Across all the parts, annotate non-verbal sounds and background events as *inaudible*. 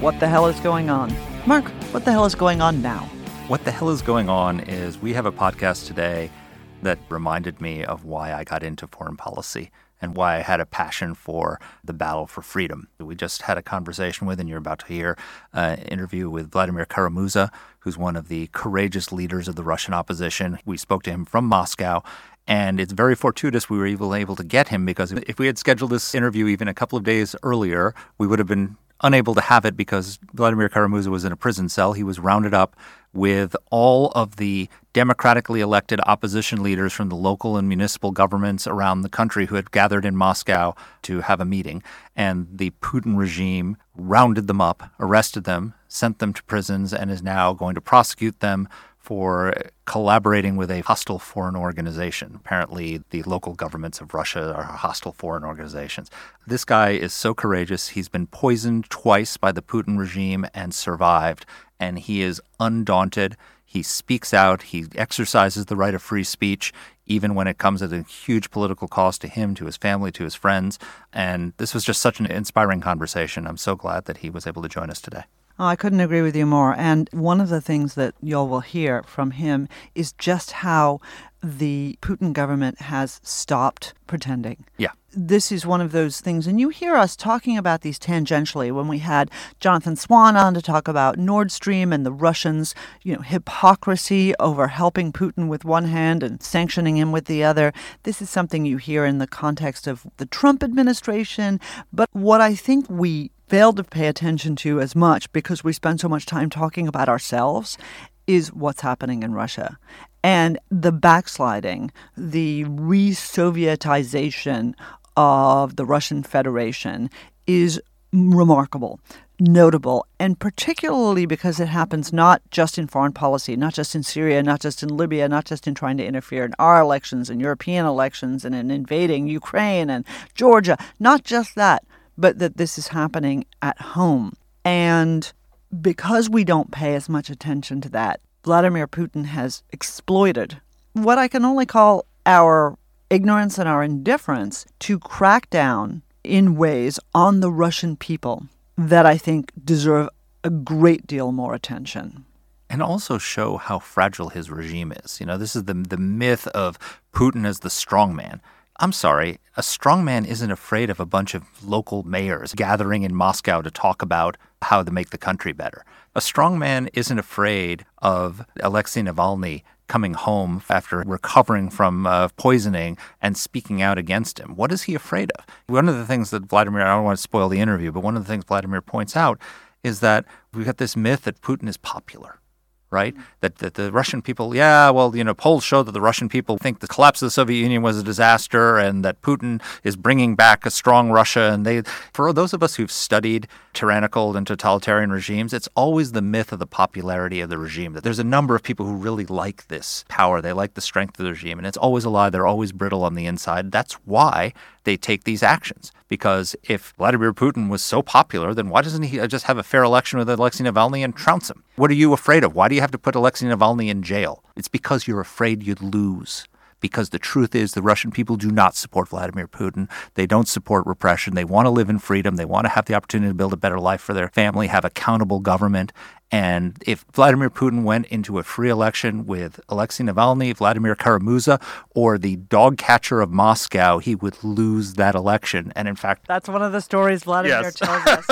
What the Hell is Going On? Mark, what the hell is going on now? What the hell is going on is we have a podcast today that reminded me of why I got into foreign policy and why I had a passion for the battle for freedom. We just had a conversation with, and you're about to hear an interview with Vladimir Kara-Murza, who's one of the courageous leaders of the Russian opposition. We spoke to him from Moscow, and it's very fortuitous we were able, able to get him because if we had scheduled this interview even a couple of days earlier, we would have been unable to have it because Vladimir Kara-Murza was in a prison cell. He was rounded up with all of the democratically elected opposition leaders from the local and municipal governments around the country who had gathered in Moscow to have a meeting. And the Putin regime rounded them up, arrested them, sent them to prisons, and is now going to prosecute them for collaborating with a hostile foreign organization. Apparently, the local governments of Russia are hostile foreign organizations. This guy is so courageous. He's been poisoned twice by the Putin regime and survived, and he is undaunted. He speaks out. He exercises the right of free speech, even when it comes at a huge political cost to him, to his family, to his friends. And this was just such an inspiring conversation. I'm so glad that he was able to join us today. Oh, I couldn't agree with you more. And one of the things that y'all will hear from him is just how the Putin government has stopped pretending. Yeah. This is one of those things. And you hear us talking about these tangentially when we had Jonathan Swan on to talk about Nord Stream and the Russians, you know, hypocrisy over helping Putin with one hand and sanctioning him with the other. This is something you hear in the context of the Trump administration. But what I think we failed to pay attention to as much because we spend so much time talking about ourselves is what's happening in Russia. And the backsliding, the re Sovietization of the Russian Federation is remarkable, notable, and particularly because it happens not just in foreign policy, not just in Syria, not just in Libya, not just in trying to interfere in our elections and European elections and in invading Ukraine and Georgia, not just that, but that this is happening at home. And because we don't pay as much attention to that, Vladimir Putin has exploited what I can only call our ignorance and our indifference to crack down in ways on the Russian people that I think deserve a great deal more attention. And also show how fragile his regime is. You know, this is the, the myth of Putin as the strongman. I'm sorry, a strongman isn't afraid of a bunch of local mayors gathering in Moscow to talk about how to make the country better. A strongman isn't afraid of Alexei Navalny coming home after recovering from uh, poisoning and speaking out against him. What is he afraid of? One of the things that Vladimir, I don't want to spoil the interview, but one of the things Vladimir points out is that we've got this myth that Putin is popular right? That, that the Russian people, yeah, well, you know, polls show that the Russian people think the collapse of the Soviet Union was a disaster and that Putin is bringing back a strong Russia. And they, for those of us who've studied tyrannical and totalitarian regimes, it's always the myth of the popularity of the regime. That there's a number of people who really like this power, they like the strength of the regime, and it's always a lie. They're always brittle on the inside. That's why they take these actions. Because if Vladimir Putin was so popular, then why doesn't he uh, just have a fair election with Alexei Navalny and trounce him? What are you afraid of? Why do you have to put Alexei Navalny in jail? It's because you're afraid you'd lose because the truth is the Russian people do not support Vladimir Putin. They don't support repression. They want to live in freedom. They want to have the opportunity to build a better life for their family, have accountable government. And if Vladimir Putin went into a free election with Alexei Navalny, Vladimir Kara-Murza, or the dog catcher of Moscow, he would lose that election. And in fact, that's one of the stories Vladimir yes. tells us.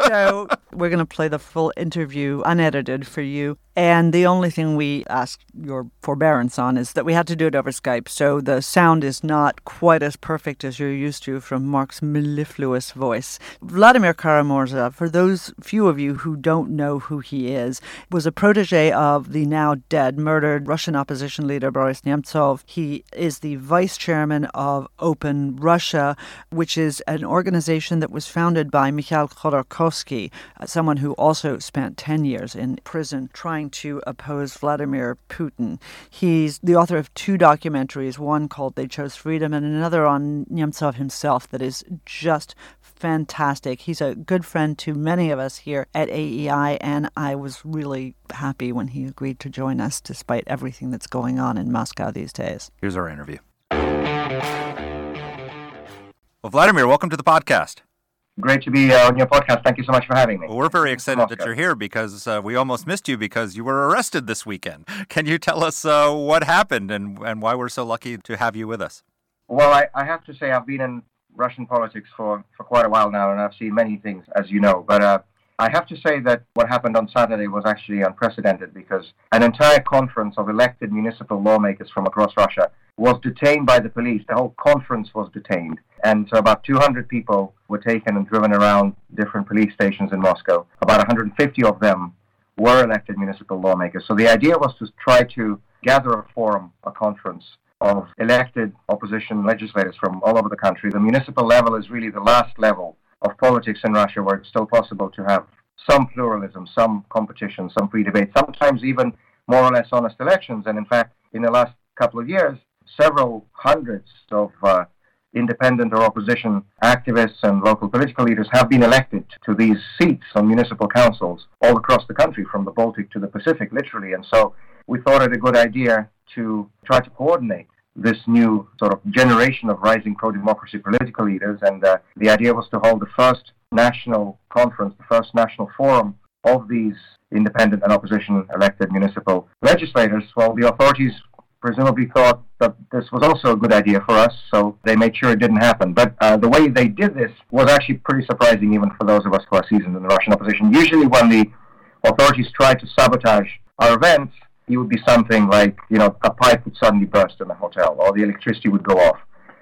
*laughs* so we're going to play the full interview unedited for you. And the only thing we ask your forbearance on is that we had to do it over Skype. So the sound is not quite as perfect as you're used to from Mark's mellifluous voice. Vladimir Kara-Murza, for those few of you who don't know who he is, was a protege of the now dead, murdered Russian opposition leader Boris Nemtsov. He is the vice chairman of Open Russia, which is an organization that was founded by Mikhail Khodorkovsky, someone who also spent 10 years in prison trying to oppose Vladimir Putin. He's the author of two documentaries, one called They Chose Freedom and another on Nemtsov himself that is just fantastic. He's a good friend to many of us here at AEI, and I was really happy when he agreed to join us despite everything that's going on in Moscow these days. Here's our interview. Well, Vladimir, welcome to the podcast. Great to be uh, on your podcast. Thank you so much for having me. Well, we're very excited that you're here because uh, we almost missed you because you were arrested this weekend. *laughs* Can you tell us uh, what happened and, and why we're so lucky to have you with us? Well, I, I, have to say I've been in Russian politics for, for quite a while now, and I've seen many things, as you know. But uh, I have to say that what happened on Saturday was actually unprecedented because an entire conference of elected municipal lawmakers from across Russia was detained by the police. The whole conference was detained. And so about 200 people were taken and driven around different police stations in Moscow. About 150 of them were elected municipal lawmakers. So the idea was to try to gather a forum, a conference of elected opposition legislators from all over the country. The municipal level is really the last level of politics in Russia where it's still possible to have some pluralism, some competition, some free debate, sometimes even more or less honest elections. And in fact, in the last couple of years, several hundreds of uh, independent or opposition activists and local political leaders have been elected to these seats on municipal councils all across the country, from the Baltic to the Pacific, literally. And so we thought it a good idea to try to coordinate this new sort of generation of rising pro-democracy political leaders. And uh, the idea was to hold the first national conference, the first national forum of these independent and opposition elected municipal legislators. Well, the authorities presumably thought that this was also a good idea for us, so they made sure it didn't happen. But uh, the way they did this was actually pretty surprising, even for those of us who are seasoned in the Russian opposition. Usually, when the authorities try to sabotage our events, it would be something like, you know, a pipe would suddenly burst in the hotel, or the electricity would go off,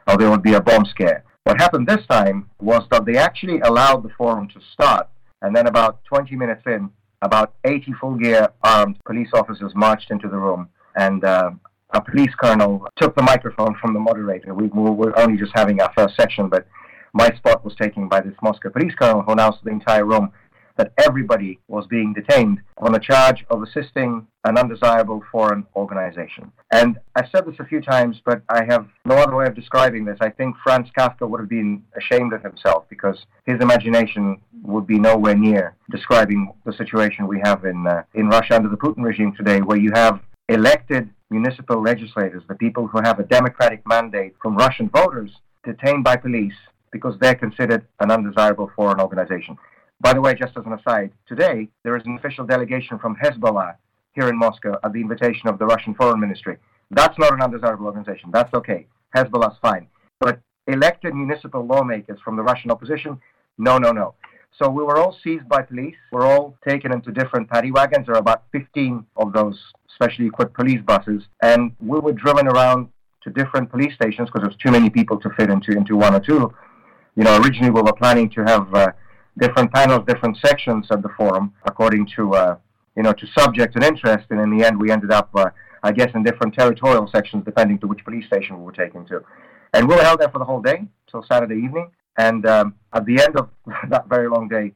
or there would be a bomb scare. What happened this time was that they actually allowed the forum to start, and then about 20 minutes in, about 80 full gear armed police officers marched into the room, and uh, a police colonel took the microphone from the moderator. We, we were only just having our first section, but my spot was taken by this Moscow police colonel who announced the entire room that everybody was being detained on a charge of assisting an undesirable foreign organization. And I've said this a few times, but I have no other way of describing this. I think Franz Kafka would have been ashamed of himself because his imagination would be nowhere near describing the situation we have in uh, in Russia under the Putin regime today, where you have elected municipal legislators, the people who have a democratic mandate from Russian voters, detained by police because they're considered an undesirable foreign organization. By the way, just as an aside, today there is an official delegation from Hezbollah here in Moscow at the invitation of the Russian Foreign Ministry. That's not an undesirable organization. That's okay. Hezbollah's fine. But elected municipal lawmakers from the Russian opposition, no, no, no. So we were all seized by police. We're all taken into different paddy wagons. There are about 15 of those specially equipped police buses, and we were driven around to different police stations because there was too many people to fit into into one or two. You know, originally we were planning to have uh, different panels, different sections of the forum according to uh, you know to subject and interest, and in the end we ended up, uh, I guess, in different territorial sections depending to which police station we were taken to. And we were held there for the whole day till Saturday evening. And um, at the end of *laughs* that very long day,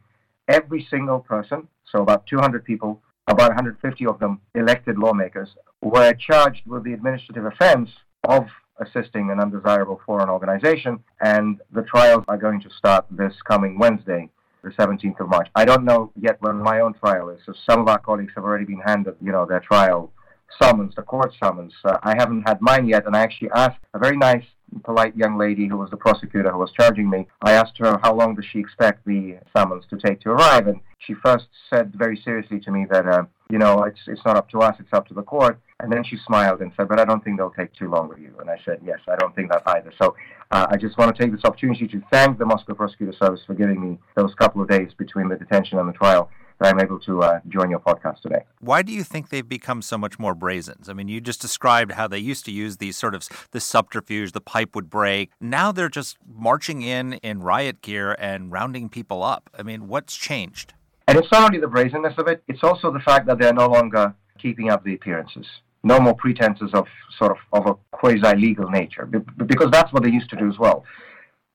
every single person, so about 200 people, about 150 of them elected lawmakers, were charged with the administrative offense of assisting an undesirable foreign organization. And the trials are going to start this coming Wednesday, the 17th of March. I don't know yet when my own trial is. So some of our colleagues have already been handed, you know, their trial summons, the court summons. Uh, I haven't had mine yet, and I actually asked a very nice polite young lady who was the prosecutor who was charging me. I asked her how long does she expect the summons to take to arrive, and she first said very seriously to me that, uh, you know, it's it's not up to us, it's up to the court. And then she smiled and said, but I don't think they'll take too long with you. And I said, yes, I don't think that either. So uh, I just want to take this opportunity to thank the Moscow Prosecutor Service for giving me those couple of days between the detention and the trial that I'm able to uh, join your podcast today. Why do you think they've become so much more brazen? I mean, you just described how they used to use these sort of the subterfuge, the pipe would break. Now they're just marching in in riot gear and rounding people up. I mean, what's changed? And it's not only the brazenness of it; it's also the fact that they're no longer keeping up the appearances. No more pretenses of sort of of a quasi-legal nature, because that's what they used to do as well.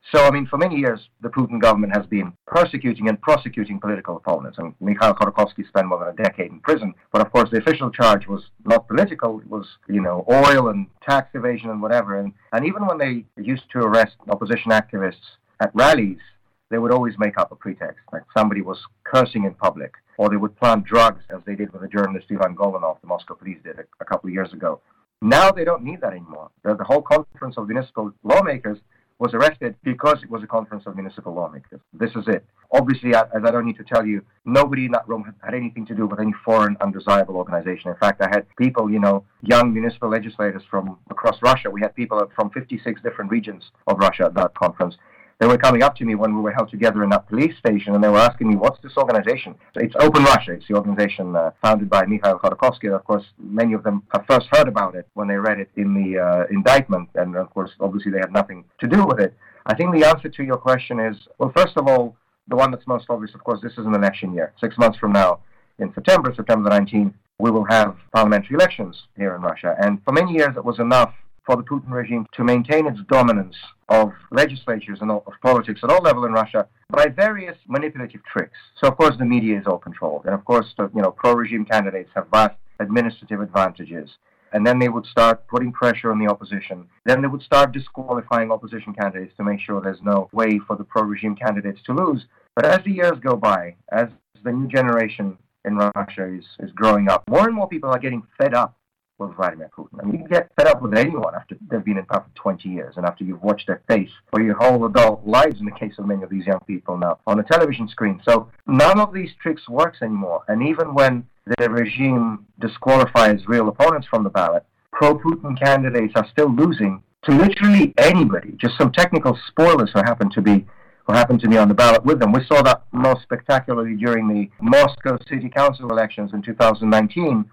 So, I mean, for many years, the Putin government has been persecuting and prosecuting political opponents. And Mikhail Khodorkovsky spent more than a decade in prison. But of course, the official charge was not political. It was, you know, oil and tax evasion and whatever. And, and even when they used to arrest opposition activists at rallies, they would always make up a pretext, like somebody was cursing in public, or they would plant drugs, as they did with the journalist Ivan Golunov, the Moscow police did a, a couple of years ago. Now they don't need that anymore. The, the whole conference of municipal lawmakers was arrested because it was a conference of municipal lawmakers. This is it. Obviously, as I don't need to tell you, nobody in that room had anything to do with any foreign undesirable organization. In fact, I had people, you know, young municipal legislators from across Russia. We had people from 56 different regions of Russia at that conference they were coming up to me when we were held together in that police station and they were asking me, what's this organization? It's Open Russia. It's the organization uh, founded by Mikhail Khodorkovsky. Of course, many of them have first heard about it when they read it in the uh, indictment. And of course, obviously, they had nothing to do with it. I think the answer to your question is well, first of all, the one that's most obvious, of course, this is an election year. Six months from now, in September, September the 19th, we will have parliamentary elections here in Russia. And for many years, it was enough for the Putin regime to maintain its dominance of legislatures and of politics at all level in Russia by various manipulative tricks. So, of course, the media is all controlled, and of course, the, you know, pro-regime candidates have vast administrative advantages. And then they would start putting pressure on the opposition. Then they would start disqualifying opposition candidates to make sure there's no way for the pro-regime candidates to lose. But as the years go by, as the new generation in Russia is, is growing up, more and more people are getting fed up with Vladimir Putin. I mean, you get fed up with anyone after they've been in power for 20 years and after you've watched their face for your whole adult lives, in the case of many of these young people now, on a television screen. So none of these tricks works anymore. And even when the regime disqualifies real opponents from the ballot, pro-Putin candidates are still losing to literally anybody, just some technical spoilers who happen to be who happened to be on the ballot with them. We saw that most spectacularly during the Moscow City Council elections in 2019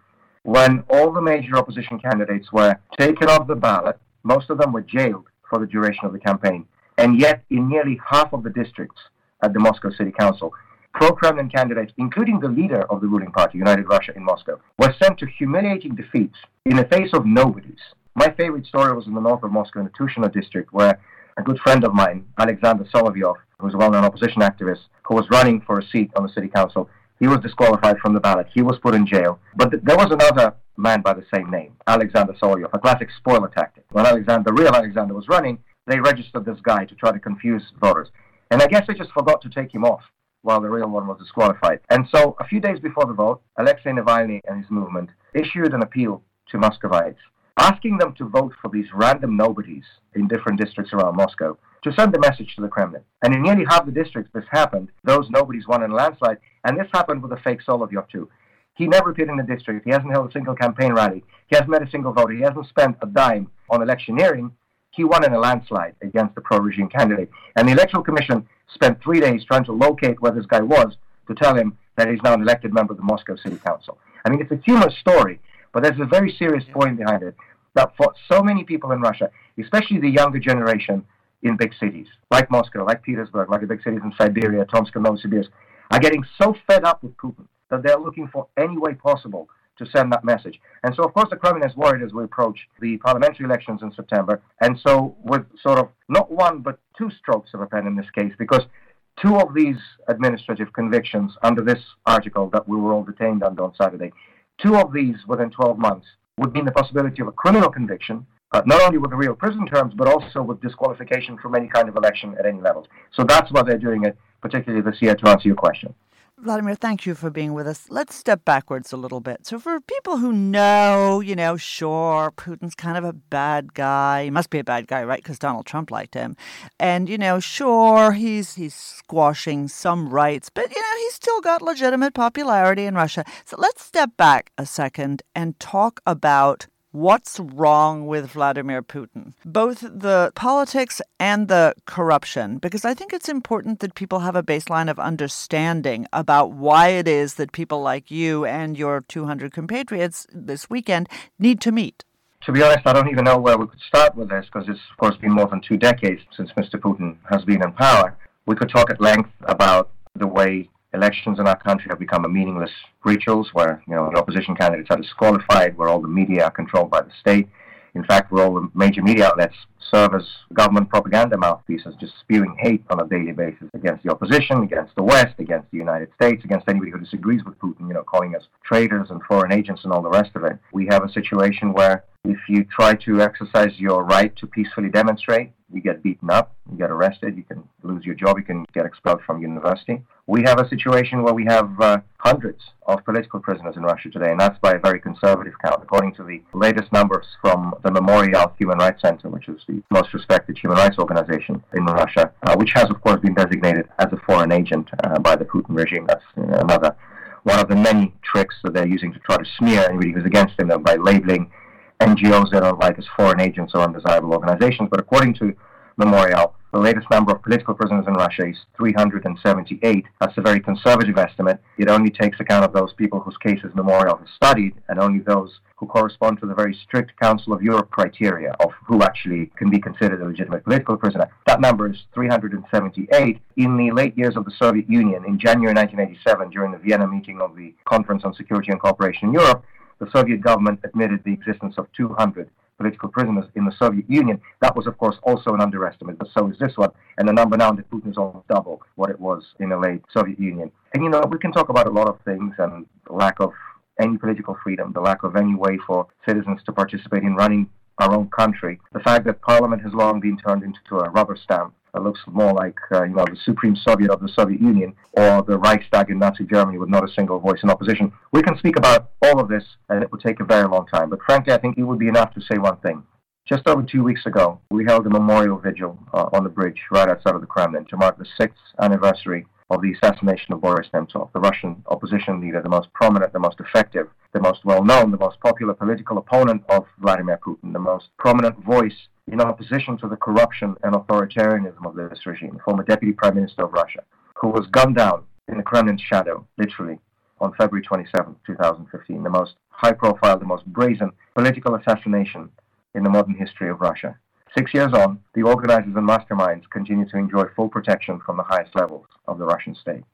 when all the major opposition candidates were taken off the ballot, most of them were jailed for the duration of the campaign. And yet, in nearly half of the districts at the Moscow City Council, pro Kremlin candidates, including the leader of the ruling party, United Russia in Moscow, were sent to humiliating defeats in the face of nobodies. My favorite story was in the north of Moscow, in the Tushino district, where a good friend of mine, Alexander Solovyov, who's a well known opposition activist, who was running for a seat on the city council, he was disqualified from the ballot. He was put in jail. But th- there was another man by the same name, Alexander Solovyov, a classic spoiler tactic. When Alexander, the real Alexander, was running, they registered this guy to try to confuse voters. And I guess they just forgot to take him off while the real one was disqualified. And so a few days before the vote, Alexei Navalny and his movement issued an appeal to Muscovites, asking them to vote for these random nobodies in different districts around Moscow to send a message to the Kremlin. And in nearly half the districts this happened, those nobodies won in a landslide, and this happened with a fake Solovyov too. He never appeared in the district. He hasn't held a single campaign rally. He hasn't met a single voter. He hasn't spent a dime on electioneering. He won in a landslide against the pro-regime candidate. And the Electoral Commission spent three days trying to locate where this guy was to tell him that he's now an elected member of the Moscow City Council. I mean, it's a humorous story, but there's a very serious point behind it that for so many people in Russia, especially the younger generation, in big cities like Moscow, like Petersburg, like the big cities in Siberia, Tomsk and Novosibirsk, are getting so fed up with Putin that they're looking for any way possible to send that message. And so, of course, the Kremlin is worried as we approach the parliamentary elections in September. And so, with sort of not one but two strokes of a pen in this case, because two of these administrative convictions under this article that we were all detained under on Saturday, two of these within 12 months would mean the possibility of a criminal conviction uh, not only with the real prison terms, but also with disqualification from any kind of election at any levels. So that's why they're doing it, particularly this year, to answer your question. Vladimir, thank you for being with us. Let's step backwards a little bit. So, for people who know, you know, sure, Putin's kind of a bad guy. He must be a bad guy, right? Because Donald Trump liked him. And, you know, sure, he's he's squashing some rights, but, you know, he's still got legitimate popularity in Russia. So, let's step back a second and talk about what's wrong with Vladimir Putin, both the politics and the corruption, because I think it's important that people have a baseline of understanding about why it is that people like you and your 200 compatriots this weekend need to meet. To be honest, I don't even know where we could start with this because it's, of course, been more than two decades since Mr. Putin has been in power. We could talk at length about the way elections in our country have become a meaningless rituals where you know the opposition candidates are disqualified, where all the media are controlled by the state. In fact, where all the major media outlets serve as government propaganda mouthpieces, just spewing hate on a daily basis against the opposition, against the West, against the United States, against anybody who disagrees with Putin, you know, calling us traitors and foreign agents and all the rest of it. We have a situation where if you try to exercise your right to peacefully demonstrate, you get beaten up, you get arrested, you can lose your job, you can get expelled from university. We have a situation where we have uh, hundreds of political prisoners in Russia today, and that's by a very conservative count. According to the latest numbers from the Memorial Human Rights Center, which is the most respected human rights organization in Russia, uh, which has, of course, been designated as a foreign agent uh, by the Putin regime. That's another one of the many tricks that they're using to try to smear anybody who's against them by labeling NGOs that are like as foreign agents or undesirable organizations. But according to Memorial, the latest number of political prisoners in Russia is 378. That's a very conservative estimate. It only takes account of those people whose cases Memorial has studied and only those who correspond to the very strict Council of Europe criteria of who actually can be considered a legitimate political prisoner. That number is 378. In the late years of the Soviet Union, in January 1987, during the Vienna meeting of the Conference on Security and Cooperation in Europe, the Soviet government admitted the existence of 200 political prisoners in the Soviet Union. That was, of course, also an underestimate, but so is this one. And the number now in Putin is almost double what it was in the late Soviet Union. And, you know, we can talk about a lot of things and lack of any political freedom, the lack of any way for citizens to participate in running our own country. The fact that parliament has long been turned into a rubber stamp that looks more like uh, you know the Supreme Soviet of the Soviet Union or the Reichstag in Nazi Germany with not a single voice in opposition. We can speak about all of this, and it would take a very long time. But frankly, I think it would be enough to say one thing. Just over two weeks ago, we held a memorial vigil uh, on the bridge right outside of the Kremlin to mark the sixth anniversary of the assassination of Boris Nemtsov, the Russian opposition leader, the most prominent, the most effective, the most well known, the most popular political opponent of Vladimir Putin, the most prominent voice in opposition to the corruption and authoritarianism of this regime, former deputy prime minister of Russia, who was gunned down in the Kremlin's shadow, literally, on February 27, 2015, the most high profile, the most brazen political assassination in the modern history of Russia. Six years on, the organizers and masterminds continue to enjoy full protection from the highest levels of the Russian state.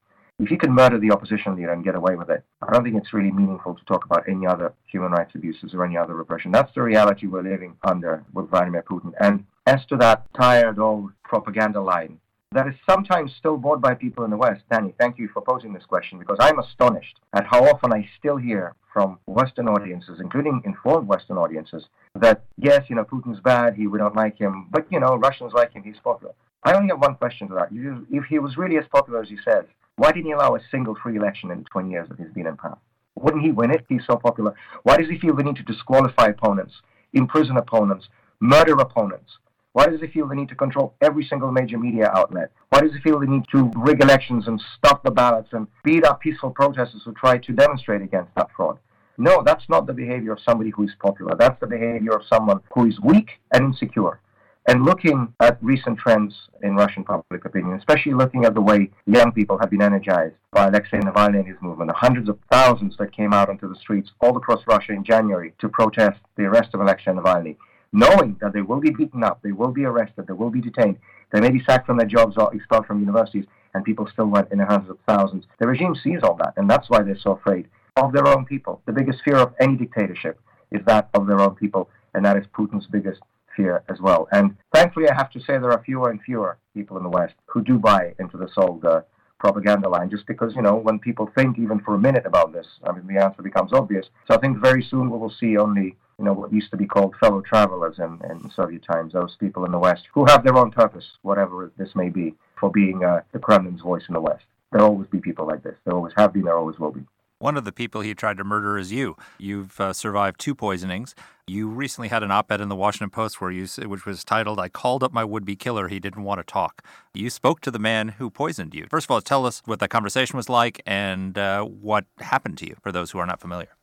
If you can murder the opposition leader and get away with it, I don't think it's really meaningful to talk about any other human rights abuses or any other repression. That's the reality we're living under with Vladimir Putin. And as to that tired old propaganda line that is sometimes still bought by people in the West, Danny, thank you for posing this question because I'm astonished at how often I still hear from Western audiences, including informed Western audiences, that yes, you know, Putin's bad, he we don't like him, but you know, Russians like him, he's popular. I only have one question to that. If he was really as popular as he says, why didn't he allow a single free election in the 20 years that he's been in power? Wouldn't he win it? If he's so popular. Why does he feel the need to disqualify opponents, imprison opponents, murder opponents? Why does he feel the need to control every single major media outlet? Why does he feel the need to rig elections and stuff the ballots and beat up peaceful protesters who try to demonstrate against that fraud? No, that's not the behavior of somebody who is popular. That's the behavior of someone who is weak and insecure. And looking at recent trends in Russian public opinion, especially looking at the way young people have been energized by Alexei Navalny and his movement, the hundreds of thousands that came out onto the streets all across Russia in January to protest the arrest of Alexei Navalny, knowing that they will be beaten up, they will be arrested, they will be detained, they may be sacked from their jobs or expelled from universities, and people still went in the hundreds of thousands. The regime sees all that, and that's why they're so afraid of their own people. The biggest fear of any dictatorship is that of their own people, and that is Putin's biggest fear as well. And thankfully, I have to say there are fewer and fewer people in the West who do buy into this old uh, propaganda line just because, you know, when people think even for a minute about this, I mean, the answer becomes obvious. So I think very soon we will see only you know, what used to be called fellow travelers in, in Soviet times, those people in the West who have their own purpose, whatever this may be, for being uh, the Kremlin's voice in the West. There'll always be people like this. There always have been, there always will be. One of the people he tried to murder is you. You've uh, survived two poisonings. You recently had an op-ed in the Washington Post where you, which was titled "I called up my would-be killer. He didn't want to talk." You spoke to the man who poisoned you. First of all, tell us what that conversation was like and uh, what happened to you for those who are not familiar.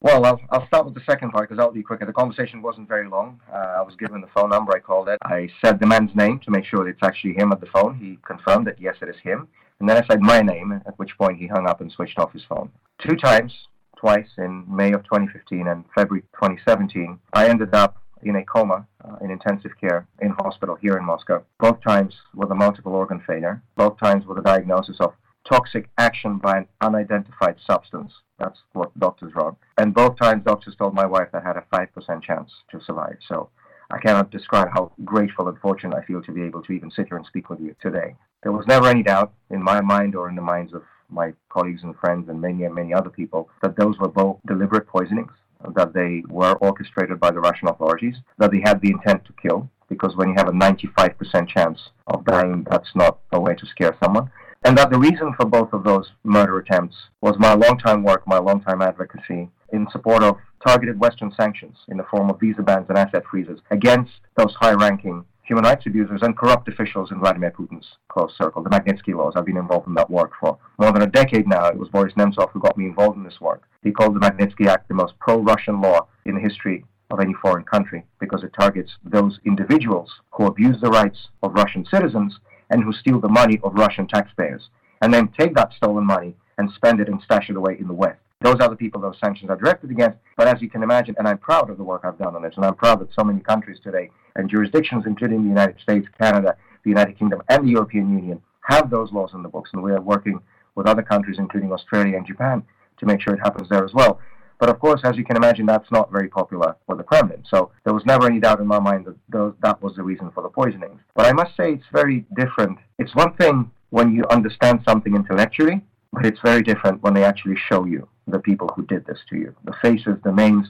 Well, I'll, I'll start with the second part because that'll be quicker. The conversation wasn't very long. Uh, I was given the phone number. I called it. I said the man's name to make sure that it's actually him at the phone. He confirmed that yes, it is him. And then I said my name, at which point he hung up and switched off his phone. Two times, twice in May of 2015 and February 2017, I ended up in a coma uh, in intensive care in hospital here in Moscow. Both times with a multiple organ failure. Both times with a diagnosis of toxic action by an unidentified substance. That's what doctors wrote. And both times, doctors told my wife I had a 5% chance to survive. So I cannot describe how grateful and fortunate I feel to be able to even sit here and speak with you today. There was never any doubt in my mind or in the minds of my colleagues and friends and many and many other people that those were both deliberate poisonings, that they were orchestrated by the Russian authorities, that they had the intent to kill, because when you have a 95% chance of dying, that's not a way to scare someone. And that the reason for both of those murder attempts was my long-time work, my long-time advocacy in support of targeted Western sanctions in the form of visa bans and asset freezes against those high-ranking human rights abusers and corrupt officials in Vladimir Putin's close circle, the Magnitsky laws. I've been involved in that work for more than a decade now. It was Boris Nemtsov who got me involved in this work. He called the Magnitsky Act the most pro-Russian law in the history of any foreign country because it targets those individuals who abuse the rights of Russian citizens and who steal the money of Russian taxpayers and then take that stolen money and spend it and stash it away in the West. Those are the people those sanctions are directed against. But as you can imagine, and I'm proud of the work I've done on this, and I'm proud that so many countries today and jurisdictions, including the United States, Canada, the United Kingdom, and the European Union, have those laws in the books. And we are working with other countries, including Australia and Japan, to make sure it happens there as well. But of course, as you can imagine, that's not very popular for the Kremlin. So there was never any doubt in my mind that those, that was the reason for the poisonings. But I must say it's very different. It's one thing when you understand something intellectually, but it's very different when they actually show you the people who did this to you, the faces, the names.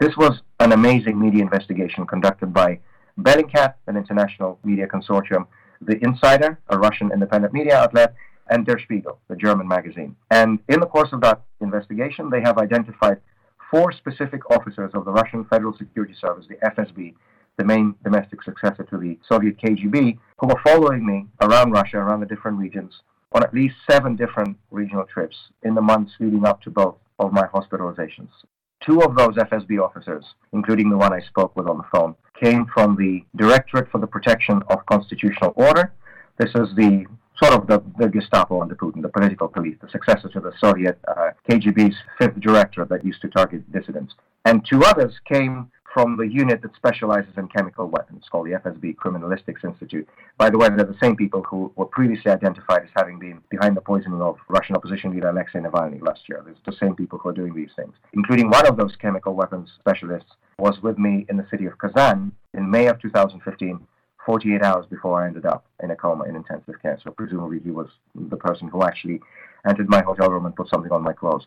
This was an amazing media investigation conducted by Bellingcat, an international media consortium, The Insider, a Russian independent media outlet, and Der Spiegel, the German magazine. And in the course of that investigation, they have identified four specific officers of the Russian Federal Security Service, the FSB, the main domestic successor to the Soviet KGB, who were following me around Russia, around the different regions, on at least seven different regional trips in the months leading up to both of my hospitalizations. Two of those FSB officers, including the one I spoke with on the phone, came from the Directorate for the Protection of Constitutional Order. This is the sort of the, the Gestapo under Putin, the political police, the successor to the Soviet uh, KGB's fifth directorate that used to target dissidents. And two others came from the unit that specializes in chemical weapons, called the FSB Criminalistics Institute. By the way, they're the same people who were previously identified as having been behind the poisoning of Russian opposition leader Alexei Navalny last year. It's the same people who are doing these things, including one of those chemical weapons specialists was with me in the city of Kazan in May of 2015 48 hours before I ended up in a coma in intensive care. So presumably he was the person who actually entered my hotel room and put something on my clothes.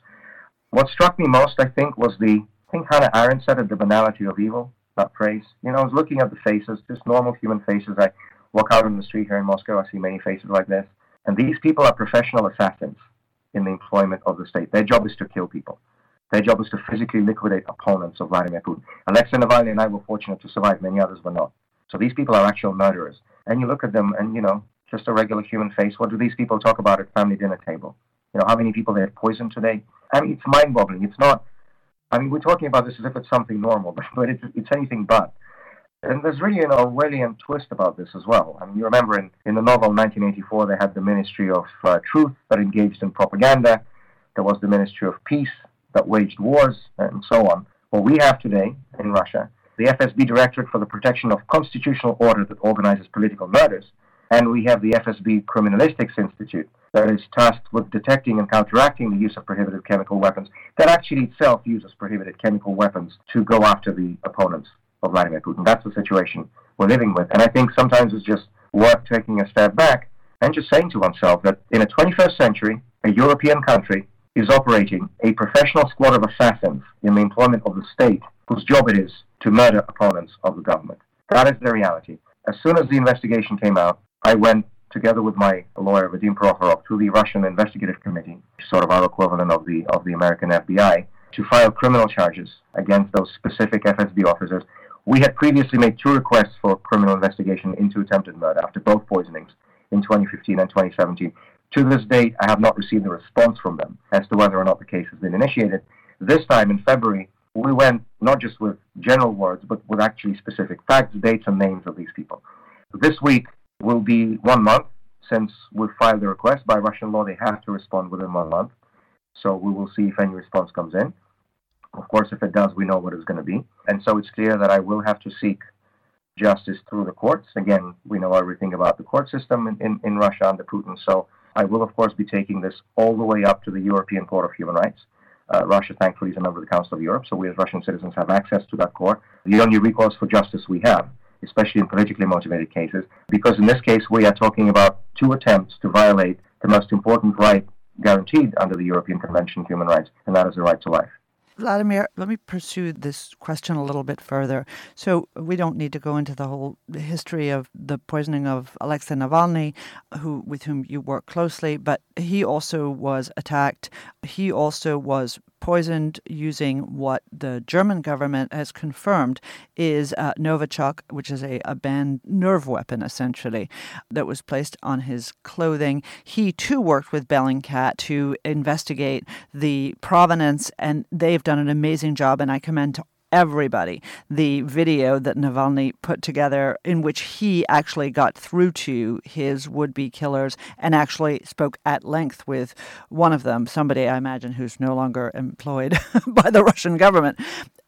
What struck me most, I think, was the, I think Hannah Arendt said it, the banality of evil, that phrase. You know, I was looking at the faces, just normal human faces. I walk out on the street here in Moscow, I see many faces like this. And these people are professional assassins in the employment of the state. Their job is to kill people. Their job is to physically liquidate opponents of Vladimir Putin. Alexei Navalny and I were fortunate to survive. Many others were not. So these people are actual murderers. And you look at them and, you know, just a regular human face. What do these people talk about at family dinner table? You know, how many people they have poisoned today? I mean, it's mind boggling. It's not, I mean, we're talking about this as if it's something normal, *laughs* but, but it's, it's anything but. And there's really an Orwellian twist about this as well. I mean, you remember in, in the novel 1984, they had the Ministry of uh, Truth that engaged in propaganda. There was the Ministry of Peace that waged wars and so on. What we have today in Russia the FSB Directorate for the Protection of Constitutional Order that organizes political murders, and we have the FSB Criminalistics Institute that is tasked with detecting and counteracting the use of prohibited chemical weapons that actually itself uses prohibited chemical weapons to go after the opponents of Vladimir Putin. That's the situation we're living with. And I think sometimes it's just worth taking a step back and just saying to oneself that in a 21st century, a European country is operating a professional squad of assassins in the employment of the state whose job it is to murder opponents of the government. That is the reality. As soon as the investigation came out, I went together with my lawyer Vadim Prokhorov to the Russian Investigative Committee, sort of our equivalent of the of the American FBI, to file criminal charges against those specific FSB officers. We had previously made two requests for criminal investigation into attempted murder after both poisonings in 2015 and 2017. To this date, I have not received a response from them as to whether or not the case has been initiated. This time in February, we went not just with general words, but with actually specific facts, dates, and names of these people. This week will be one month since we filed the request. By Russian law, they have to respond within one month. So we will see if any response comes in. Of course, if it does, we know what it's going to be. And so it's clear that I will have to seek justice through the courts. Again, we know everything about the court system in, in, in Russia under Putin. So I will, of course, be taking this all the way up to the European Court of Human Rights Uh, Russia, thankfully, is a member of the Council of Europe, so we as Russian citizens have access to that court. The only recourse for justice we have, especially in politically motivated cases, because in this case we are talking about two attempts to violate the most important right guaranteed under the European Convention on Human Rights, and that is the right to life. Vladimir, let me pursue this question a little bit further. So, we don't need to go into the whole history of the poisoning of Alexei Navalny, who with whom you work closely, but he also was attacked. He also was poisoned using what the German government has confirmed is uh, Novichok, which is a, a banned nerve weapon, essentially, that was placed on his clothing. He too worked with Bellingcat to investigate the provenance, and they've done an amazing job, and I commend to everybody the video that Navalny put together, in which he actually got through to his would be killers and actually spoke at length with one of them, somebody I imagine who's no longer employed *laughs* by the Russian government.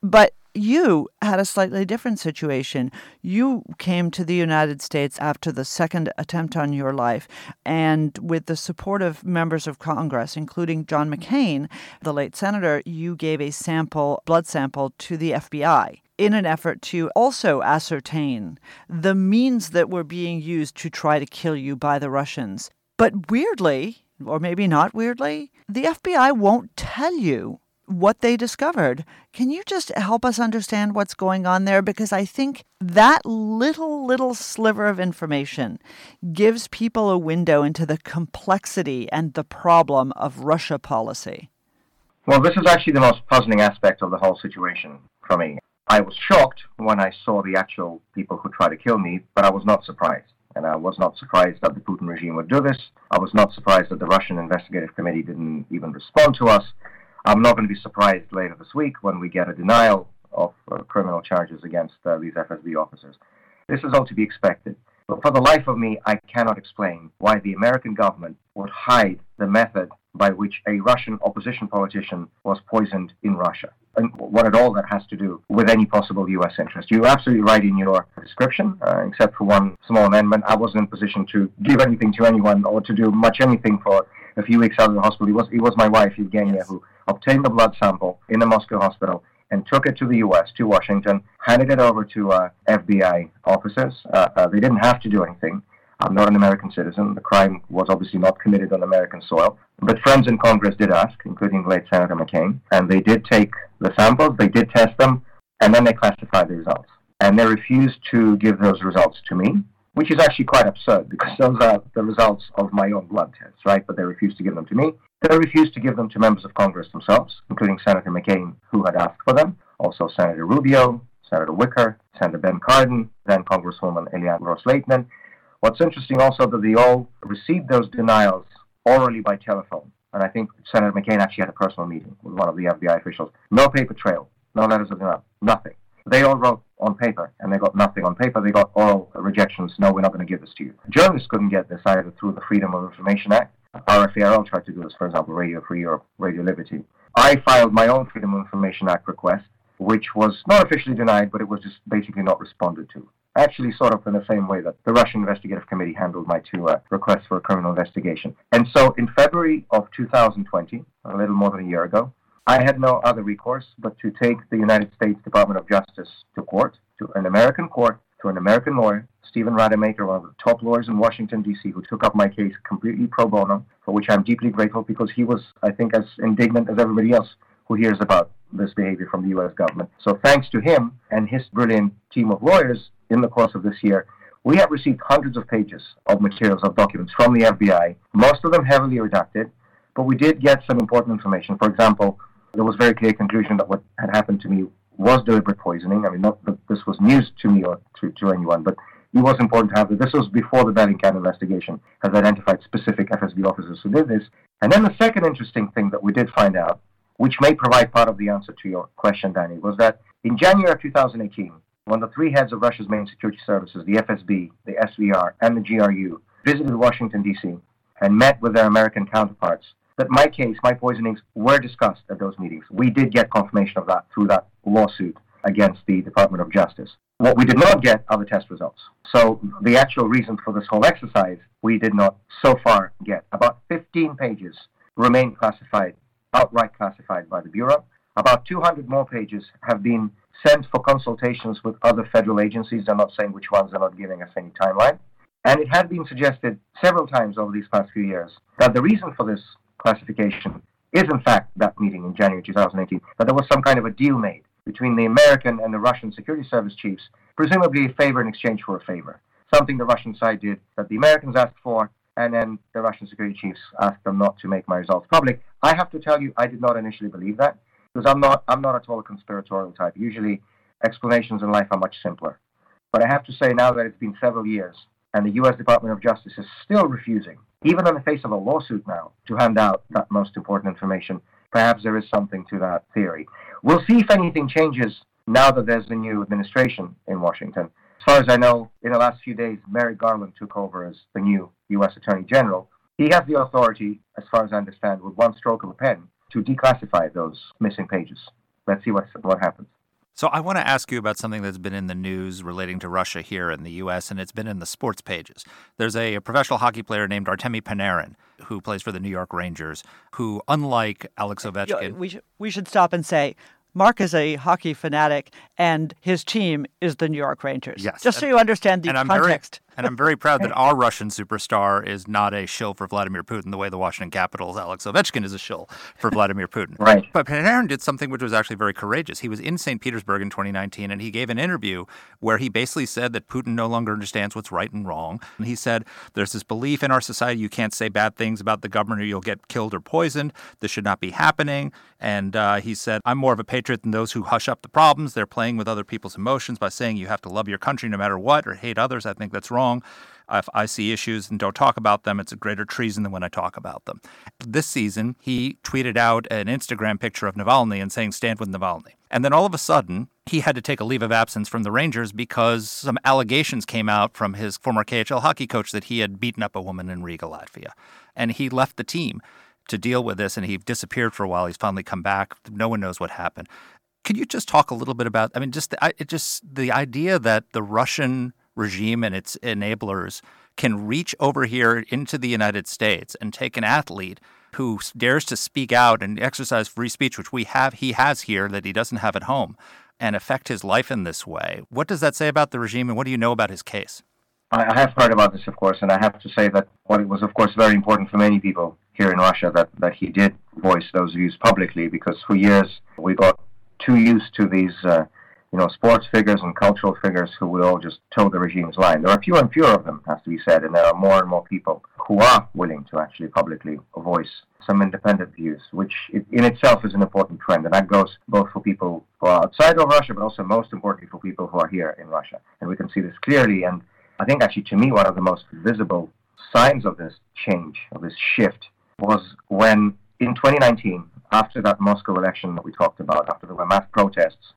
But you had a slightly different situation. You came to the United States after the second attempt on your life, and with the support of members of Congress, including John McCain, the late senator, you gave a sample, blood sample, to the FBI in an effort to also ascertain the means that were being used to try to kill you by the Russians. But weirdly, or maybe not weirdly, the FBI won't tell you what they discovered. Can you just help us understand what's going on there? Because I think that little, little sliver of information gives people a window into the complexity and the problem of Russia policy. Well, this is actually the most puzzling aspect of the whole situation for me. I was shocked when I saw the actual people who tried to kill me, but I was not surprised. And I was not surprised that the Putin regime would do this. I was not surprised that the Russian investigative committee didn't even respond to us. I'm not going to be surprised later this week when we get a denial of uh, criminal charges against uh, these FSB officers. This is all to be expected. But for the life of me, I cannot explain why the American government would hide the method by which a Russian opposition politician was poisoned in Russia. And what at all that has to do with any possible U.S. interest. You're absolutely right in your description, uh, except for one small amendment. I wasn't in position to give anything to anyone or to do much anything for a few weeks out of the hospital. It was, it was my wife, Evgenia, yes. who obtained the blood sample in the Moscow hospital and took it to the U.S., to Washington, handed it over to uh, FBI officers. Uh, uh, they didn't have to do anything. I'm not an American citizen. The crime was obviously not committed on American soil. But friends in Congress did ask, including late Senator McCain, and they did take the samples, they did test them, and then they classified the results. And they refused to give those results to me, which is actually quite absurd because *laughs* those are the results of my own blood tests, right? But they refused to give them to me. They refused to give them to members of Congress themselves, including Senator McCain, who had asked for them, also Senator Rubio, Senator Wicker, Senator Ben Cardin, then Congresswoman Ileana Ros-Lehtinen. What's interesting also that they all received those denials orally by telephone. And I think Senator McCain actually had a personal meeting with one of the FBI officials. No paper trail, no letters of denial, nothing. They all wrote on paper, and they got nothing on paper. They got oral rejections. No, we're not going to give this to you. Journalists couldn't get this either through the Freedom of Information Act RFE/RL tried to do this, for example, Radio Free Europe, Radio Liberty. I filed my own Freedom of Information Act request, which was not officially denied, but it was just basically not responded to. Actually, sort of in the same way that the Russian Investigative Committee handled my two uh, requests for a criminal investigation. And so in February of 2020, a little more than a year ago, I had no other recourse but to take the United States Department of Justice to court, to an American court, to an American lawyer, Stephen Rademaker, one of the top lawyers in Washington, D.C., who took up my case completely pro bono, for which I'm deeply grateful because he was, I think, as indignant as everybody else who hears about this behavior from the U.S. government. So thanks to him and his brilliant team of lawyers in the course of this year, we have received hundreds of pages of materials of documents from the FBI, most of them heavily redacted, but we did get some important information. For example, there was very clear conclusion that what had happened to me was deliberate poisoning. I mean, not that this was news to me or to, to anyone, but it was important to have this. This was before the Bellingcat investigation has identified specific FSB officers who did this. And then the second interesting thing that we did find out, which may provide part of the answer to your question, Danny, was that in January of 2018, when the three heads of Russia's main security services, the FSB, the SVR, and the GRU, visited Washington, D.C., and met with their American counterparts, that my case, my poisonings, were discussed at those meetings. We did get confirmation of that through that lawsuit against the Department of Justice. What we did not get are the test results. So the actual reason for this whole exercise, we did not so far get. About 15 pages remain classified outright classified by the Bureau. About 200 more pages have been sent for consultations with other federal agencies. They're not saying which ones, they're not giving us any timeline. And it had been suggested several times over these past few years that the reason for this classification is, in fact, that meeting in January 2018, that there was some kind of a deal made between the American and the Russian security service chiefs, presumably a favor in exchange for a favor. Something the Russian side did that the Americans asked for, and then the Russian security chiefs asked them not to make my results public. I have to tell you, I did not initially believe that because I'm not I'm not at all a conspiratorial type. Usually, explanations in life are much simpler. But I have to say now that it's been several years, and the U.S. Department of Justice is still refusing, even in the face of a lawsuit now, to hand out that most important information. Perhaps there is something to that theory. We'll see if anything changes now that there's a new administration in Washington. As far as I know, in the last few days, Merrick Garland took over as the new U.S. Attorney General. He has the authority, as far as I understand, with one stroke of a pen, to declassify those missing pages. Let's see what, what happens. So I want to ask you about something that's been in the news relating to Russia here in the U.S., and it's been in the sports pages. There's a, a, professional hockey player named Artemi Panarin who plays for the New York Rangers, who, unlike Alex uh, Ovechkin, we should we should stop and say. Marc is a hockey fanatic, and his team is the New York Rangers. Yes, just so you understand the and I'm context. Very, and I'm very proud that our Russian superstar is not a shill for Vladimir Putin, the way the Washington Capitals' Alex Ovechkin is a shill for Vladimir Putin. right. But Panarin did something which was actually very courageous. He was in St. Petersburg in 2019, and he gave an interview where he basically said that Putin no longer understands what's right and wrong. And he said, There's this belief in our society you can't say bad things about the government or you'll get killed or poisoned. This should not be happening. And uh, he said, I'm more of a patriot than those who hush up the problems. They're playing with other people's emotions by saying you have to love your country no matter what or hate others. I think that's wrong. If I see issues and don't talk about them, it's a greater treason than when I talk about them. This season, he tweeted out an Instagram picture of Navalny and saying, Stand with Navalny. And then all of a sudden, he had to take a leave of absence from the Rangers because some allegations came out from his former KHL hockey coach that he had beaten up a woman in Riga, Latvia. And he left the team to deal with this and he disappeared for a while. He's finally come back. No one knows what happened. Could you just talk a little bit about? I mean, just the, it just the idea that the Russian regime and its enablers can reach over here into the United States and take an athlete who dares to speak out and exercise free speech, which we have, he has here that he doesn't have at home, and affect his life in this way. What does that say about the regime, and what do you know about his case? I have heard about this, of course, and I have to say that what it was, of course, very important for many people here in Russia that, that he did voice those views publicly, because for years we got too used to these, uh, you know, sports figures and cultural figures who will just toe the regime's line. There are fewer and fewer of them, has to be said, and there are more and more people who are willing to actually publicly voice some independent views, which in itself is an important trend, and that goes both for people who are outside of Russia, but also most importantly for people who are here in Russia. And we can see this clearly, and I think actually to me one of the most visible signs of this change, of this shift, was when in 2019, after that Moscow election that we talked about, after there were mass protests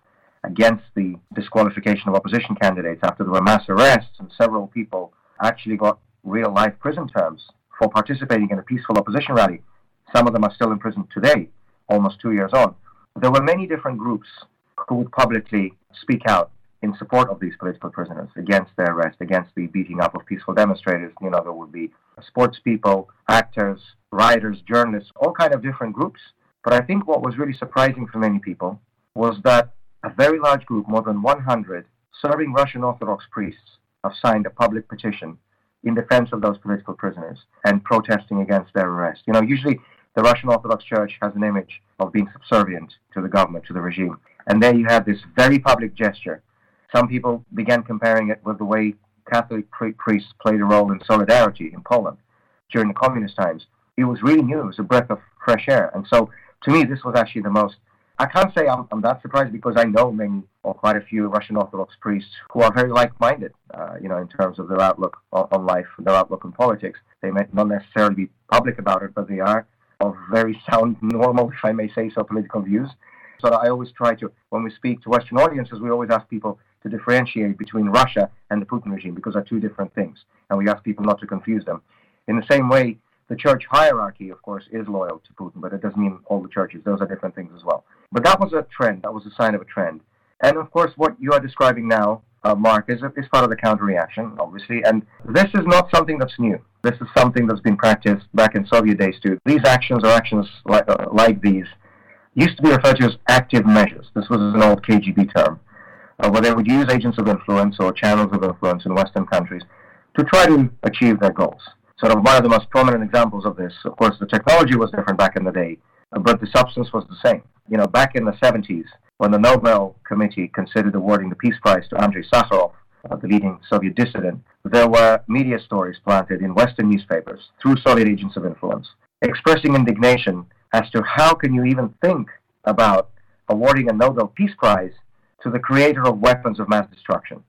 against the disqualification of opposition candidates, after there were mass arrests and several people actually got real life prison terms for participating in a peaceful opposition rally. Some of them are still in prison today, almost two years on. There were many different groups who would publicly speak out in support of these political prisoners, against their arrest, against the beating up of peaceful demonstrators. You know, there would be sports people, actors, writers, journalists, all kind of different groups. But I think what was really surprising for many people was that a very large group, more than 100 serving Russian Orthodox priests, have signed a public petition in defense of those political prisoners and protesting against their arrest. You know, usually the Russian Orthodox Church has an image of being subservient to the government, to the regime. And there you have this very public gesture some people began comparing it with the way Catholic priests played a role in solidarity in Poland during the communist times. It was really new. It was a breath of fresh air. And so, to me, this was actually the most. I can't say I'm, I'm that surprised because I know many or quite a few Russian Orthodox priests who are very like-minded, uh, you know, in terms of their outlook on, on life, their outlook on politics. They may not necessarily be public about it, but they are of very sound, normal, if I may say so, political views. So I always try to, when we speak to Western audiences, we always ask people, to differentiate between Russia and the Putin regime because they're two different things. And we ask people not to confuse them. In the same way, the church hierarchy, of course, is loyal to Putin, but it doesn't mean all the churches. Those are different things as well. But that was a trend. That was a sign of a trend. And of course, what you are describing now, uh, Marc, is, is part of the counter reaction, obviously. And this is not something that's new. This is something that's been practiced back in Soviet days too. These actions or actions like, uh, like these used to be referred to as active measures. This was an old KGB term, uh, where they would use agents of influence or channels of influence in Western countries to try to achieve their goals. Sort of one of the most prominent examples of this, of course, the technology was different back in the day, but the substance was the same. You know, back in the 70s, when the Nobel Committee considered awarding the Peace Prize to Andrei Sakharov, uh, the leading Soviet dissident, there were media stories planted in Western newspapers through Soviet agents of influence, expressing indignation as to how can you even think about awarding a Nobel Peace Prize to the creator of weapons of mass destruction.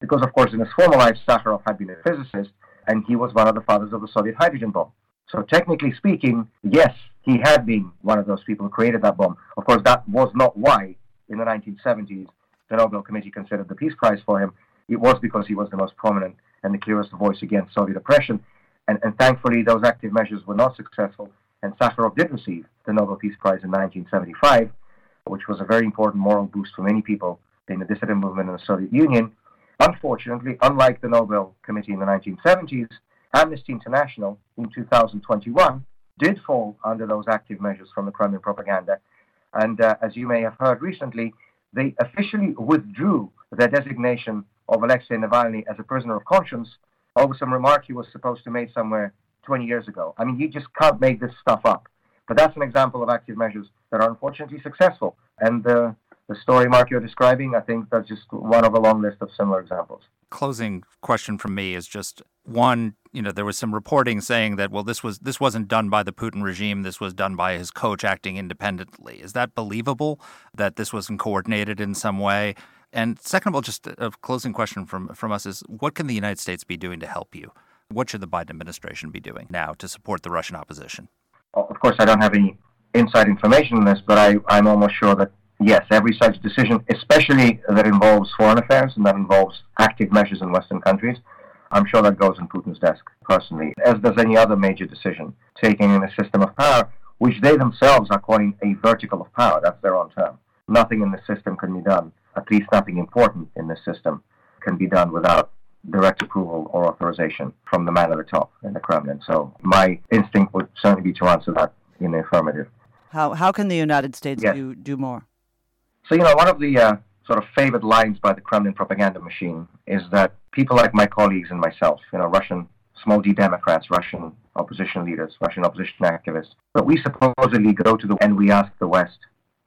Because, of course, in his former life, Sakharov had been a physicist, and he was one of the fathers of the Soviet hydrogen bomb. So, technically speaking, yes, he had been one of those people who created that bomb. Of course, that was not why, in the 1970s, the Nobel Committee considered the Peace Prize for him. It was because he was the most prominent and the clearest voice against Soviet oppression. And, and thankfully, those active measures were not successful, and Sakharov did receive the Nobel Peace Prize in 1975, which was a very important moral boost for many people in the dissident movement in the Soviet Union. Unfortunately, unlike the Nobel Committee in the 1970s, Amnesty International in 2021 did fall under those active measures from the Kremlin propaganda. And uh, as you may have heard recently, they officially withdrew their designation of Alexei Navalny as a prisoner of conscience over some remark he was supposed to make somewhere 20 years ago. I mean, you just can't make this stuff up. But that's an example of active measures that are unfortunately successful. And uh, the story, Marc, you're describing, I think that's just one of a long list of similar examples. Closing question from me is just one. You know, there was some reporting saying that well, this was this wasn't done by the Putin regime. This was done by his coach acting independently. Is that believable? That this wasn't coordinated in some way? And second of all, just a closing question from from us is: What can the United States be doing to help you? What should the Biden administration be doing now to support the Russian opposition? Of course, I don't have any inside information on this, but I, I'm almost sure that yes, every such decision, especially that involves foreign affairs and that involves active measures in Western countries, I'm sure that goes on Putin's desk personally, as does any other major decision taken in a system of power, which they themselves are calling a vertical of power. That's their own term. Nothing in the system can be done, at least nothing important in the system, can be done without direct approval or authorization from the man at the top in the Kremlin. So my instinct would certainly be to answer that in the affirmative. How how can the United States Yes. do do more? So, you know, one of the uh, sort of favored lines by the Kremlin propaganda machine is that people like my colleagues and myself, you know, Russian small d Democrats, Russian opposition leaders, Russian opposition activists, that we supposedly go to the and we ask the West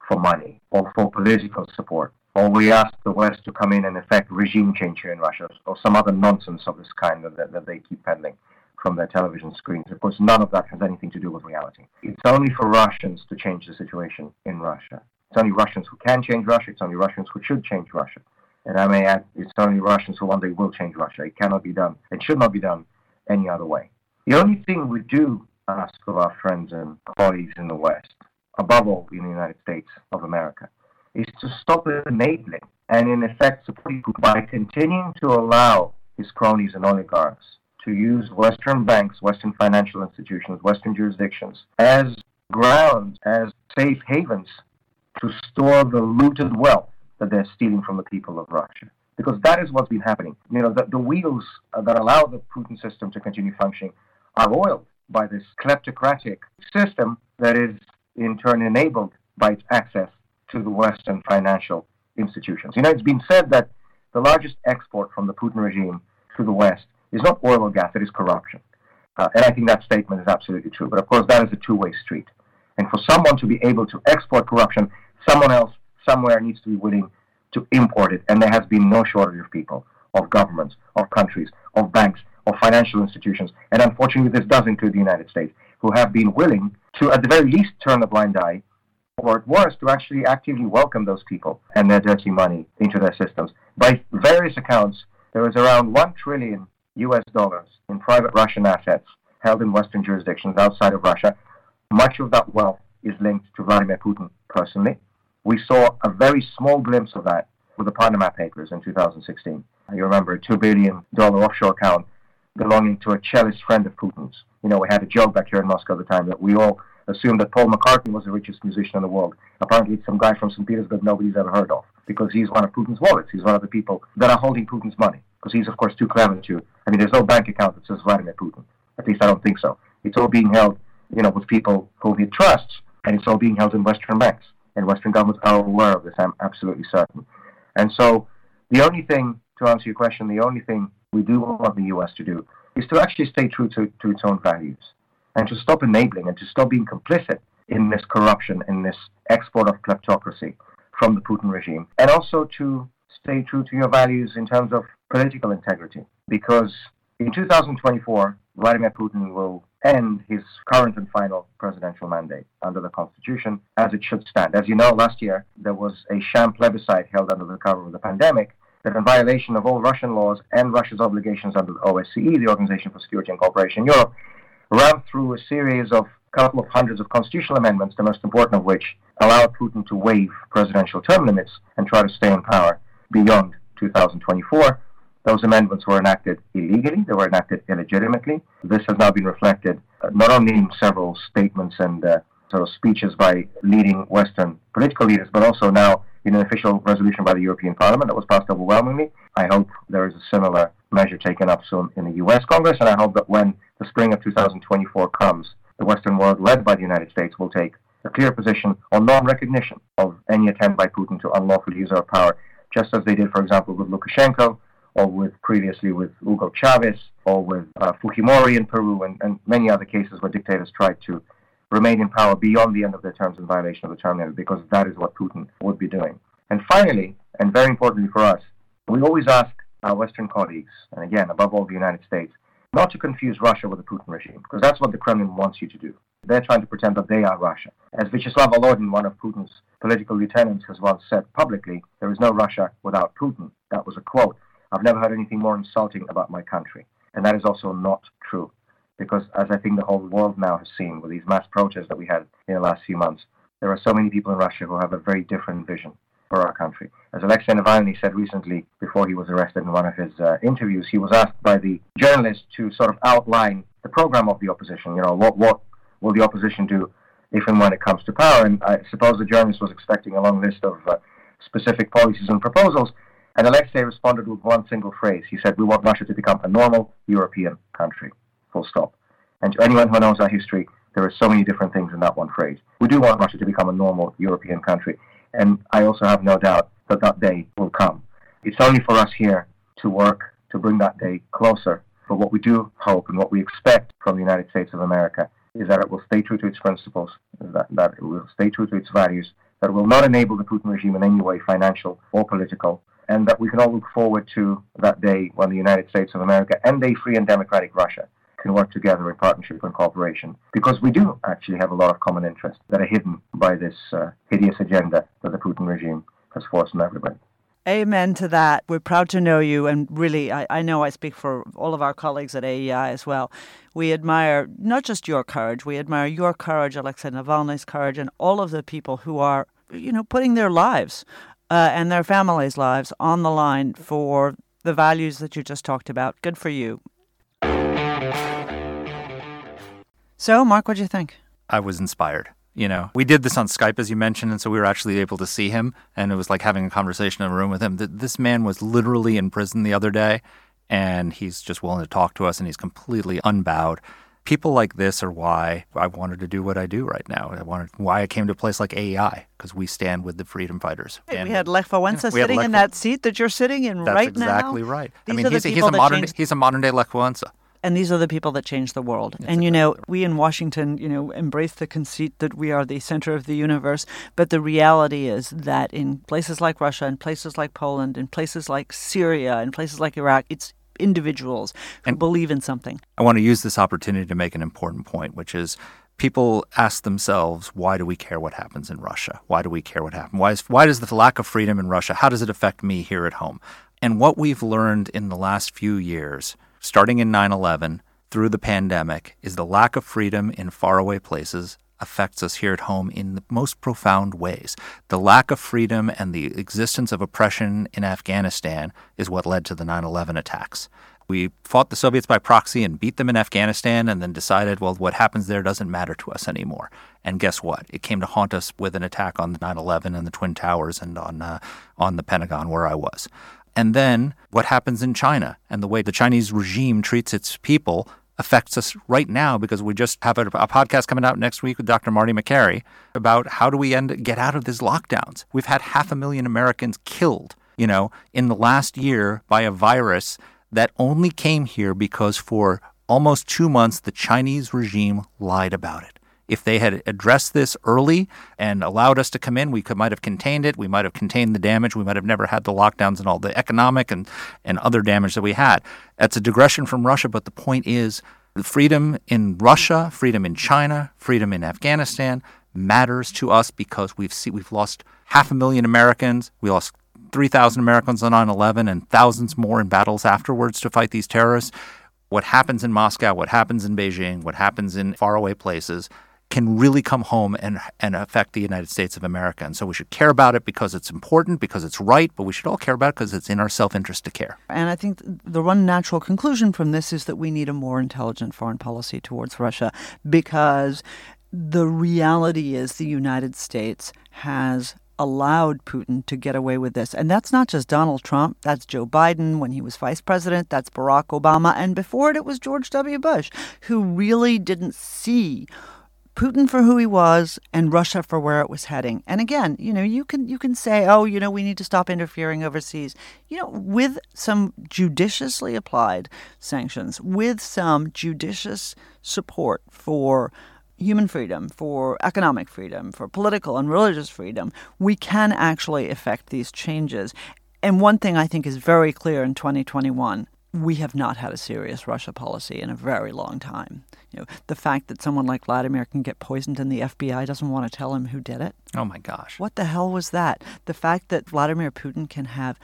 for money or for political support, or we ask the West to come in and effect regime change here in Russia, or some other nonsense of this kind that, that they keep peddling from their television screens. Of course, none of that has anything to do with reality. It's only for Russians to change the situation in Russia. It's only Russians who can change Russia. It's only Russians who should change Russia. And I may add, it's only Russians who one day will change Russia. It cannot be done. It should not be done any other way. The only thing we do ask of our friends and colleagues in the West, above all in the United States of America, is to stop enabling and in effect Putin by continuing to allow his cronies and oligarchs to use Western banks, Western financial institutions, Western jurisdictions as grounds, as safe havens to store the looted wealth that they're stealing from the people of Russia. Because that is what's been happening. You know, the, the wheels that allow the Putin system to continue functioning are oiled by this kleptocratic system that is in turn enabled by its access to the Western financial institutions. You know, it's been said that the largest export from the Putin regime to the West is not oil or gas, it is corruption. Uh, and I think that statement is absolutely true. But of course, that is a two way street. And for someone to be able to export corruption, someone else somewhere needs to be willing to import it. And there has been no shortage of people, of governments, of countries, of banks, of financial institutions. And unfortunately, this does include the United States, who have been willing to, at the very least, turn a blind eye, or at worst, to actually actively welcome those people and their dirty money into their systems. By various accounts, there is around 1 trillion US dollars in private Russian assets held in Western jurisdictions outside of Russia. Much of that wealth is linked to Vladimir Putin personally. We saw a very small glimpse of that with the Panama Papers in 2016. You remember a $2 billion offshore account belonging to a cellist friend of Putin's. You know, we had a joke back here in Moscow at the time that we all assumed that Paul McCartney was the richest musician in the world. Apparently, it's some guy from St. Petersburg nobody's ever heard of. because he's one of Putin's wallets. He's one of the people that are holding Putin's money because he's, of course, too clever to. I mean, there's no bank account that says Vladimir Putin. At least I don't think so. It's all being held, you know, with people whom he trusts, and it's all being held in Western banks. And Western governments are aware of this, I'm absolutely certain. And so the only thing, to answer your question, the only thing we do want the U.S. to do is to actually stay true to, to its own values and to stop enabling and to stop being complicit in this corruption, in this export of kleptocracy from the Putin regime, and also to stay true to your values in terms of political integrity. Because in 2024, Vladimir Putin will end his current and final presidential mandate under the Constitution as it should stand. As you know, last year there was a sham plebiscite held under the cover of the pandemic that, in violation of all Russian laws and Russia's obligations under the OSCE, the Organization for Security and Cooperation in Europe, ran through a series of couple of hundreds of constitutional amendments, the most important of which allowed Putin to waive presidential term limits and try to stay in power beyond 2024. Those amendments were enacted illegally, they were enacted illegitimately. This has now been reflected uh, not only in several statements and uh, sort of speeches by leading Western political leaders, but also now in an official resolution by the European Parliament that was passed overwhelmingly. I hope there is a similar measure taken up soon in the US Congress, and I hope that when the spring of 2024 comes, the Western world, led by the United States, will take a clear position on non-recognition of any attempt by Putin to unlawfully use our power, just as they did, for example, with Lukashenko, or with previously with Hugo Chavez, or with uh, Fujimori in Peru, and, and many other cases where dictators tried to remain in power beyond the end of their terms in violation of the term limit, because that is what Putin would be doing. And finally, and very importantly for us, we always ask our Western colleagues, and again, above all the United States, not to confuse Russia with the Putin regime, because that's what the Kremlin wants you to do. They're trying to pretend that they are Russia. As Vyacheslav Volodin, one of Putin's political lieutenants, has once said publicly, there is no Russia without Putin. That was a quote. I've never heard anything more insulting about my country. And that is also not true. Because as I think the whole world now has seen with these mass protests that we had in the last few months, there are so many people in Russia who have a very different vision for our country. As Alexei Navalny said recently, before he was arrested in one of his uh, interviews, he was asked by the journalist to sort of outline the program of the opposition. You know, what what will the opposition do if and when it comes to power? And I suppose the journalist was expecting a long list of uh, specific policies and proposals. And Alexei responded with one single phrase. He said, "We want Russia to become a normal European country." Full stop. And to anyone who knows our history, there are so many different things in that one phrase. We do want Russia to become a normal European country. And I also have no doubt that that day will come. It's only for us here to work to bring that day closer. But what we do hope and what we expect from the United States of America is that it will stay true to its principles, that, that it will stay true to its values, that it will not enable the Putin regime in any way, financial or political, and that we can all look forward to that day when the United States of America and a free and democratic Russia can work together in partnership and cooperation because we do actually have a lot of common interests that are hidden by this uh, hideous agenda that the Putin regime has forced on everybody. Amen to that. We're proud to know you, and really, I, I, know I speak for all of our colleagues at AEI as well. We admire not just your courage, we admire your courage, Alexei Navalny's courage, and all of the people who are, you know, putting their lives uh, and their families' lives on the line for the values that you just talked about. Good for you. So, Marc, what do you think? I was inspired. You know, we did this on Skype, as you mentioned, and so we were actually able to see him, and it was like having a conversation in a room with him. This man was literally in prison the other day, and he's just willing to talk to us, and he's completely unbowed. People like this are why I wanted to do what I do right now. I wanted why I came to a place like AEI because we stand with the freedom fighters. and we had Lech Wałęsa yeah, sitting Lech in that seat that you're sitting in right exactly now. That's exactly right. These I mean, he's, he's, a modern changed... he's a modern day Lech Wałęsa and these are the people that change the world. That's and you know, we in Washington, you know, embrace the conceit that we are the center of the universe, but the reality is that in places like Russia, in places like Poland, in places like Syria, in places like Iraq, it's individuals who and believe in something. I want to use this opportunity to make an important point, which is people ask themselves, why do we care what happens in Russia? Why do we care what happens? Why, is, why does the lack of freedom in Russia, how does it affect me here at home? And what we've learned in the last few years starting in 9 11 through the pandemic, is the lack of freedom in faraway places affects us here at home in the most profound ways. The lack of freedom and the existence of oppression in Afghanistan is what led to the 9 11 attacks. We fought the Soviets by proxy and beat them in Afghanistan and then decided, well, what happens there doesn't matter to us anymore. And guess what? It came to haunt us with an attack on 9 11 and the Twin Towers and on, uh, on the Pentagon where I was. And then what happens in China and the way the Chinese regime treats its people affects us right now because we just have a, a, podcast coming out next week with Dr. Marty Makary about how do we end get out of these lockdowns. We've had half a million Americans killed, you know, in the last year by a virus that only came here because for almost 2 months the Chinese regime lied about it. If they had addressed this early and allowed us to come in, we could might have contained it. We might have contained the damage. We might have never had the lockdowns and all the economic and, and other damage that we had. That's a digression from Russia, but the point is freedom in Russia, freedom in China, freedom in Afghanistan matters to us because we've see, we've lost half a million Americans. We lost 3,000 Americans on 9 11 and thousands more in battles afterwards to fight these terrorists. What happens in Moscow, what happens in Beijing, what happens in faraway places can really come home and, and affect the United States of America. And so we should care about it because it's important, because it's right, but we should all care about it because it's in our self interest to care. And I think the one natural conclusion from this is that we need a more intelligent foreign policy towards Russia because the reality is the United States has allowed Putin to get away with this. And that's not just Donald Trump, that's Joe Biden when he was vice president, that's Barack Obama, and before it, it was George W. Bush, who really didn't see Putin for who he was and Russia for where it was heading. And again, you know, you can you can say, "Oh, you know, we need to stop interfering overseas." You know, with some judiciously applied sanctions, with some judicious support for human freedom, for economic freedom, for political and religious freedom, we can actually effect these changes. And one thing I think is very clear in 2021 we have not had a serious Russia policy in a very long time. You know, the fact that someone like Vladimir can get poisoned and the FBI doesn't want to tell him who did it. Oh my gosh. What the hell was that? The fact that Vladimir Putin can have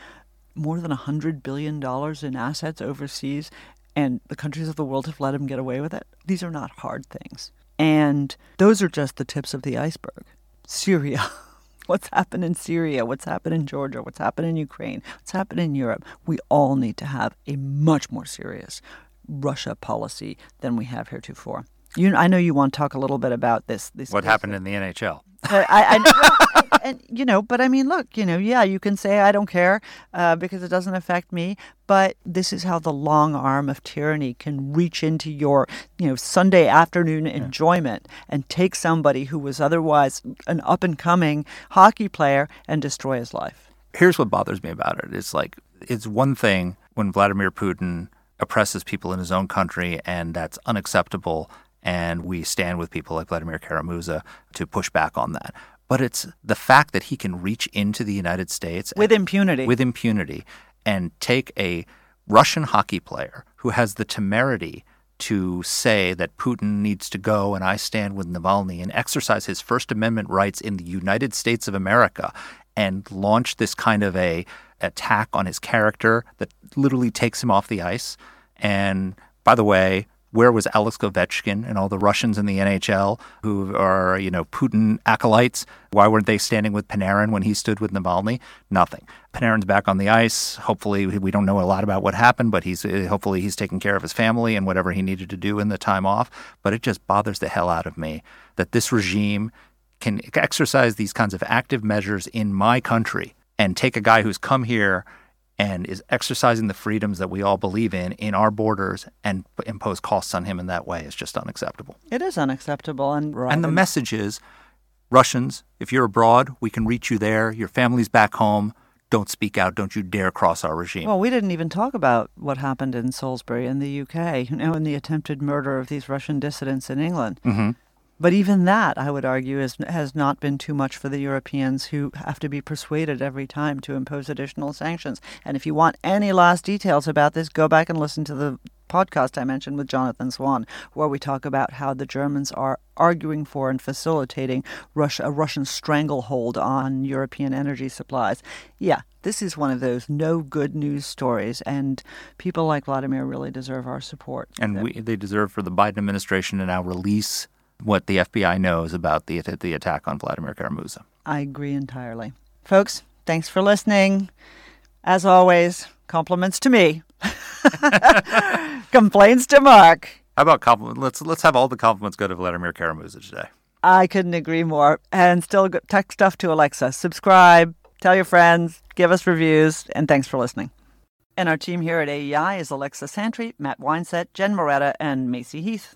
more than $100 billion in assets overseas and the countries of the world have let him get away with it. These are not hard things. And those are just the tips of the iceberg. Syria. *laughs* what's happened in Syria, what's happened in Georgia, what's happened in Ukraine, what's happened in Europe. We all need to have a much more serious Russia policy than we have heretofore. You, I know you want to talk a little bit about this. this what happened in the NHL? Uh, I, I, and you know, but I mean, look, you know, yeah, you can say I don't care uh, because it doesn't affect me. But this is how the long arm of tyranny can reach into your, you know, Sunday afternoon enjoyment and take somebody who was otherwise an up and coming hockey player and destroy his life. Here's what bothers me about it. It's like it's one thing when Vladimir Putin oppresses people in his own country, and that's unacceptable and we stand with people like Vladimir Kara-Murza to push back on that. But it's the fact that he can reach into the United States with and, impunity, with impunity, and take a Russian hockey player who has the temerity to say that Putin needs to go and I stand with Navalny and exercise his First Amendment rights in the United States of America and launch this kind of a attack on his character that literally takes him off the ice. And by the way, where was Alex Ovechkin and all the Russians in the NHL who are, you know, Putin acolytes? Why weren't they standing with Panarin when he stood with Navalny? Nothing. Panarin's back on the ice. Hopefully, we don't know a lot about what happened, but he's uh, hopefully he's taking care of his family and whatever he needed to do in the time off. But it just bothers the hell out of me that this regime can exercise these kinds of active measures in my country and take a guy who's come here and is exercising the freedoms that we all believe in in our borders and impose costs on him in that way is just unacceptable. It is unacceptable. And, and the message is Russians, if you're abroad, we can reach you there. Your family's back home. Don't speak out. Don't you dare cross our regime. Well, we didn't even talk about what happened in Salisbury in the UK, you know, in the attempted murder of these Russian dissidents in England. Mm-hmm. But even that, I would argue, is, has not been too much for the Europeans who have to be persuaded every time to impose additional sanctions. And if you want any last details about this, go back and listen to the podcast I mentioned with Jonathan Swan, where we talk about how the Germans are arguing for and facilitating Russia, a Russian stranglehold on European energy supplies. Yeah, this is one of those no good news stories, and people like Vladimir really deserve our support. And we, they deserve for the Biden administration to now release what the FBI knows about the the attack on Vladimir Kara-Murza. I agree entirely. Folks, thanks for listening. As always, compliments to me. *laughs* Complaints to Marc. How about compliments? Let's let's have all the compliments go to Vladimir Kara-Murza today. I couldn't agree more. And still text stuff to Alexa. Subscribe, tell your friends, give us reviews, and thanks for listening. And our team here at AEI is Alexa Santry, Matt Weinset, Jen Moretta, and Macy Heath.